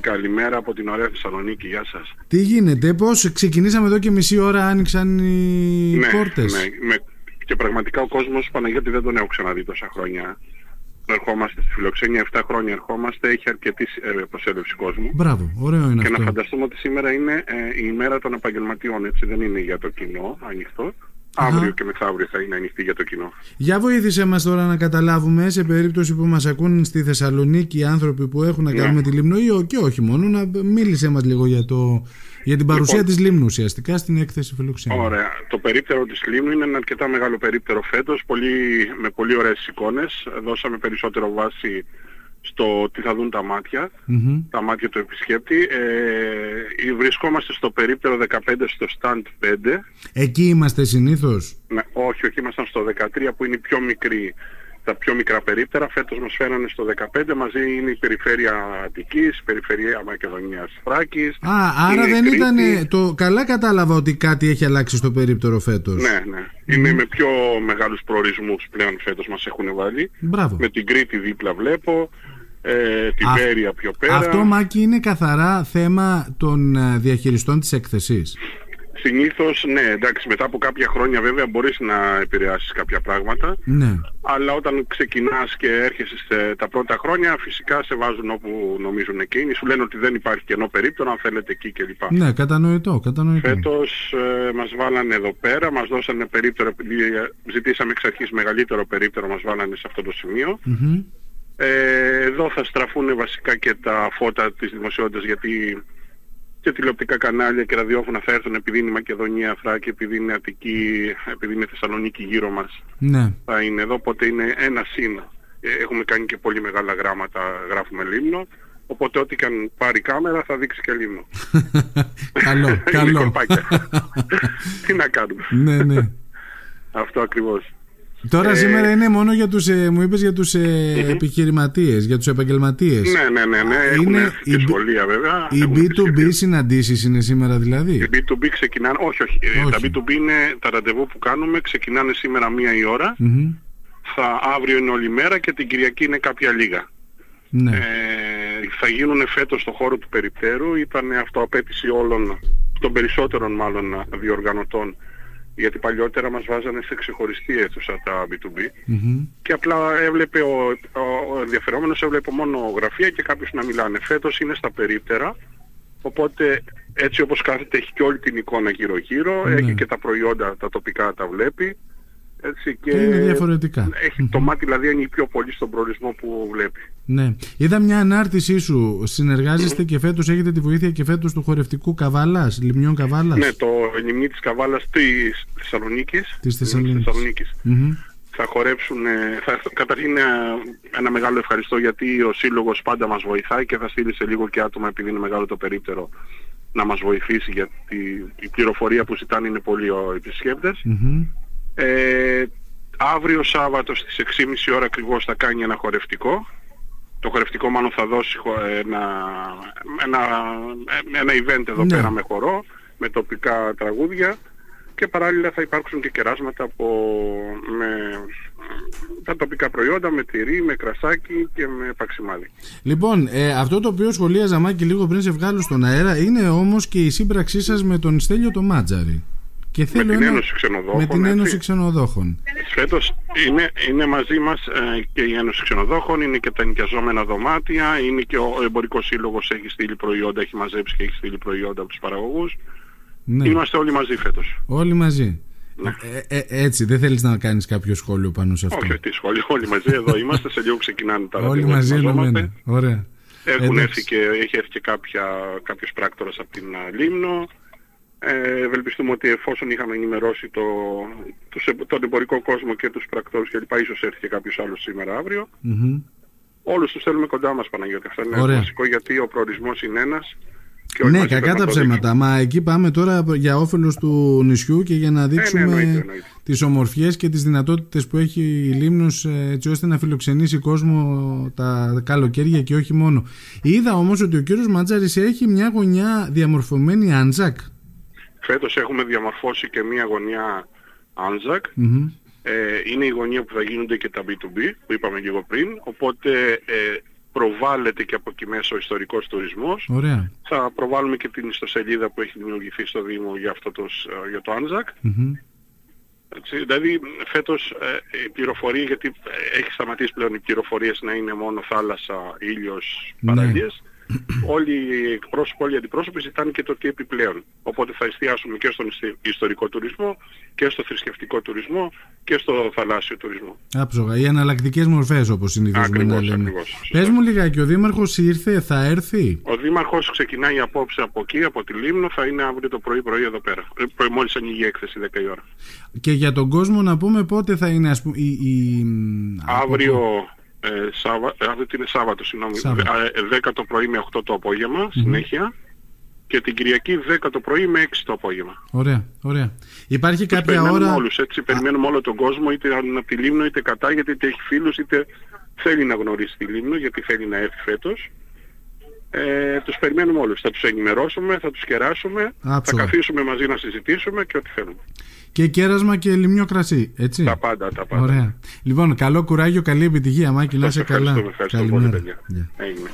Καλημέρα από την ωραία Θεσσαλονίκη, γεια σας. Τι γίνεται, πώς ξεκινήσαμε εδώ και μισή ώρα άνοιξαν οι ναι, πόρτες; Ναι, με, και πραγματικά ο κόσμος Παναγιώτη δεν τον έχω ξαναδεί τόσα χρόνια. Ερχόμαστε στη φιλοξένεια, 7 χρόνια ερχόμαστε, έχει αρκετή ε, προσέλευση κόσμου. Μπράβο, ωραίο είναι και αυτό. να φανταστούμε ότι σήμερα είναι ε, η ημέρα των επαγγελματιών, έτσι δεν είναι για το κοινό ανοιχτό. Αύριο και μεθαύριο θα είναι ανοιχτή για το κοινό. Για βοήθησέ μας τώρα να καταλάβουμε σε περίπτωση που μας ακούν στη Θεσσαλονίκη οι άνθρωποι που έχουν να κάνουν Ναι. με τη Λίμνο ή και όχι μόνο να μίλησε μας λίγο για, το, για την παρουσία Λοιπόν. της Λίμνου ουσιαστικά στην έκθεση φιλοξένεια. Ωραία. Το περίπτερο της Λίμνου είναι ένα αρκετά μεγάλο περίπτερο φέτος, πολύ, με πολύ ωραίες εικόνες. Δώσαμε περισσότερο βάση στο τι θα δουν τα μάτια, Μμμ. τα μάτια του επισκέπτη. Ε, βρισκόμαστε στο περίπτερο 15 στο stand 5. Εκεί είμαστε συνήθως; Ναι, όχι, όχι, ήμασταν στο 13 που είναι η πιο μικρή, τα πιο μικρά περίπτερα. Φέτος μας φέρανε στο 15, μαζί είναι η περιφέρεια Αττικής, η περιφέρεια Μακεδονίας Θράκης. Α, άρα είναι η δεν Κρήτη. ήταν. Το, καλά κατάλαβα ότι κάτι έχει αλλάξει στο περίπτερο φέτος. Ναι, ναι. Είναι με πιο μεγάλους προορισμούς πλέον φέτος μας έχουν βάλει. Μπράβο. Με την Κρήτη δίπλα βλέπω, ε, την Α- Πέρια πιο πέρα. Αυτό, Μάκη, είναι καθαρά θέμα των ε, διαχειριστών της έκθεσης. Συνήθως, ναι, εντάξει, μετά από κάποια χρόνια βέβαια μπορείς να επηρεάσεις κάποια πράγματα. Ναι. Αλλά όταν ξεκινάς και έρχεσαι σε τα πρώτα χρόνια, φυσικά σε βάζουν όπου νομίζουν εκείνοι. Σου λένε ότι δεν υπάρχει κενό περίπτωρο, αν θέλετε εκεί κλπ. Ναι, κατανοητό, κατανοητό. Φέτος ε, μας βάλανε εδώ πέρα, μας δώσανε περίπτερο, επειδή ε, ζητήσαμε εξ αρχής μεγαλύτερο περίπτερο, μας βάλανε σε αυτό το σημείο. Μμμ. Ε, εδώ θα στραφούν βασικά και τα φώτα της δημοσιότητας γιατί και τηλεοπτικά κανάλια και ραδιόφωνα θα έρθουν επειδή είναι η Μακεδονία, Θράκη, επειδή είναι Αττική, επειδή είναι Θεσσαλονίκη γύρω μας Ναι. θα είναι εδώ, οπότε είναι ένα συν. Ε, Έχουμε κάνει και πολύ μεγάλα γράμματα, γράφουμε λίμνο, οπότε ό,τι και αν πάρει κάμερα θα δείξει και λίμνο. καλό, Είναι καλό. κολπάκια. Τι να κάνουμε. ναι, ναι. Αυτό ακριβώς. Τώρα Ε, σήμερα είναι μόνο για τους, ε, μου είπες για τους ε, επιχειρηματίες, για τους επαγγελματίες. Ναι, ναι, ναι, ναι. Έχουν Είναι έρθει και η B- σχολεία βέβαια. Οι Έχουν B2B επισκεφτεί. συναντήσεις είναι σήμερα δηλαδή; Οι B2B ξεκινάνε, όχι, όχι, ε, Όχι. τα B2B είναι τα ραντεβού που κάνουμε, ξεκινάνε σήμερα μία η ώρα, Μμμ. θα, αύριο είναι όλη μέρα και την Κυριακή είναι κάποια λίγα. Ναι. Ε, θα γίνουν φέτος στο χώρο του περιπτέρου, ήταν αυτοαπέτηση όλων, των περισσότερων μάλλον διοργανωτών, γιατί παλιότερα μας βάζανε σε ξεχωριστή αίθουσα τα B2B Μμμ. και απλά έβλεπε ο, ο, ο ενδιαφερόμενος έβλεπε μόνο γραφεία και κάποιους να μιλάνε. Φέτος είναι στα περίπτερα, οπότε έτσι όπως κάθεται έχει και όλη την εικόνα γύρω γύρω, Ναι. έχει και τα προϊόντα τα τοπικά τα βλέπει. Έτσι, και Και είναι διαφορετικά. Έχει το μάτι δηλαδή είναι πιο πολύ στον προορισμό που βλέπει. Ναι. Είδα μια ανάρτησή σου. Συνεργάζεστε και φέτος, έχετε τη βοήθεια και φέτος του χορευτικού Καβάλας, Λιμνιών Καβάλας; Ναι, το λιμνί της Καβάλας της Θεσσαλονίκης. Της Θεσσαλονίκης. Θεσσαλονίκης. Μμμ. Θα χορέψουν, ε, θα, καταρχήν ε, ένα μεγάλο ευχαριστώ γιατί ο Σύλλογος πάντα μας βοηθάει και θα στείλει σε λίγο και άτομα επειδή είναι μεγάλο το περίπτερο να μας βοηθήσει γιατί η πληροφορία που ζητάνε είναι πολλοί οι επισκέπτες. Μμμ. Ε, αύριο Σάββατο στις 6.30 ώρα ακριβώς θα κάνει ένα χορευτικό. Το χορευτικό μάλλον θα δώσει χο- ένα, ένα, ένα event εδώ Ναι. πέρα με χορό, με τοπικά τραγούδια και παράλληλα θα υπάρξουν και κεράσματα από, με τα τοπικά προϊόντα, με τυρί, με κρασάκι και με παξιμάδι. Λοιπόν, ε, αυτό το οποίο σχολίαζα Μάκη λίγο πριν σε βγάλω στον αέρα είναι όμως και η σύμπραξή σας με τον Στέλιο το Μάτζαρη. Και Με θέλω την ένα- Ένωση Ξενοδόχων. με την έτσι. Ένωση Ξενοδόχων. Φέτος είναι, είναι μαζί μας ε, και η Ένωση Ξενοδόχων, είναι και τα νοικιαζόμενα δωμάτια, είναι και ο Εμπορικός Σύλλογος έχει στείλει προϊόντα, έχει μαζέψει και έχει στείλει προϊόντα από τους παραγωγούς. Ναι. Είμαστε όλοι μαζί φέτος. Όλοι μαζί. Ναι. Ε, ε, έτσι, δεν θέλεις να κάνεις κάποιο σχόλιο πάνω σε αυτό; Όχι, τι σχόλιο, όλοι μαζί εδώ είμαστε, σε λίγο ξεκινάνε τα Όλοι ραντεβού, μαζί ετοιμαζόμαστε. ενωμένα. Ωραία. Έχουν Εντάξει. έρθει και, έχει έρθει και κάποια, κάποιος πράκτορας από την α, Λίμνο. Ε, ευελπιστούμε ότι εφόσον είχαμε ενημερώσει το, τους, εμ- τον εμπορικό κόσμο και τους πρακτόρους κλπ. ίσως έρθει και κάποιος άλλος σήμερα αύριο. Μμμ. Όλους τους θέλουμε κοντά μας Παναγιώτη. Αυτό είναι Ωραία. βασικό γιατί ο προορισμός είναι ένας. Και όλοι Ναι, μαζί κακά πρέπει τα να το δείξουμε. ψέματα. Μα εκεί πάμε τώρα για όφελος του νησιού και για να δείξουμε ναι, εννοείται, εννοείται. τις ομορφιές και τις δυνατότητες που έχει η Λίμνος ε, έτσι ώστε να φιλοξενήσει κόσμο τα καλοκαίρια και όχι μόνο. Είδα όμως ότι ο κύριος Ματζάρης έχει μια γωνιά διαμορφωμένη Άντζακ. Φέτος έχουμε διαμορφώσει και μία γωνιά Anzac. Μμμ. Ε, είναι η γωνία που θα γίνονται και τα B2B που είπαμε λίγο πριν. Οπότε ε, προβάλλεται και από εκεί μέσα ο ιστορικός τουρισμός. Ωραία. Θα προβάλλουμε και την ιστοσελίδα που έχει δημιουργηθεί στο Δήμο για, αυτό το, σ- για το Άνζακ. Μμμ. Έτσι, δηλαδή φέτος ε, η πληροφορία, γιατί ε, έχει σταματήσει πλέον οι πληροφορίες να είναι μόνο θάλασσα, ήλιος, Ναι. Παραλίες. Όλοι οι εκπρόσωποι, όλοι οι αντιπρόσωποι ζητάνε και το τι επιπλέον. Οπότε θα εστιάσουμε και στον ιστη- ιστορικό τουρισμό και στο θρησκευτικό τουρισμό και στο θαλάσσιο τουρισμό. Άψογα. Οι εναλλακτικές μορφές όπως συνηθίζουμε να Ακριβώς, λέμε. ακριβώς. Σωστά. Πες μου λιγάκι, ο Δήμαρχος ήρθε, θα έρθει; Ο Δήμαρχος ξεκινάει απόψε από εκεί, από τη Λίμνο, θα είναι αύριο το πρωί πρωί εδώ πέρα. Ε, πρωί- Μόλις ανοίγει η έκθεση 10 η ώρα. Και για τον κόσμο να πούμε πότε θα είναι, ας πούμε, η. η... Αύριο, ε, Σάββα, ε, αύριο τι είναι Σάββατο, συγγνώμη, Σάββατο. ε, 10 το πρωί με 8 το απόγευμα, συνέχεια. Και την Κυριακή 10 το πρωί με 6 το απόγευμα. Ωραία, ωραία. Υπάρχει κάποια περιμένουμε ώρα. όλους, έτσι, περιμένουμε όλο τον κόσμο, είτε αν είναι από τη Λίμνο, είτε κατά, γιατί είτε έχει φίλους, είτε θέλει να γνωρίσει τη Λίμνο, γιατί θέλει να έρθει φέτος. Ε, τους περιμένουμε όλους. Θα τους ενημερώσουμε, θα τους κεράσουμε, θα Άψογα. καθίσουμε μαζί να συζητήσουμε και ό,τι θέλουμε. Και κέρασμα και λιμνιό κρασί, έτσι. Τα πάντα, τα πάντα. Ωραία. Λοιπόν, καλό κουράγιο, καλή επιτυχία, Μάκη, να Σας είσαι καλά. ευχαριστούμε, ευχαριστώ πολύ, Καλημέρα. παιδιά. Γεια. Έγινε.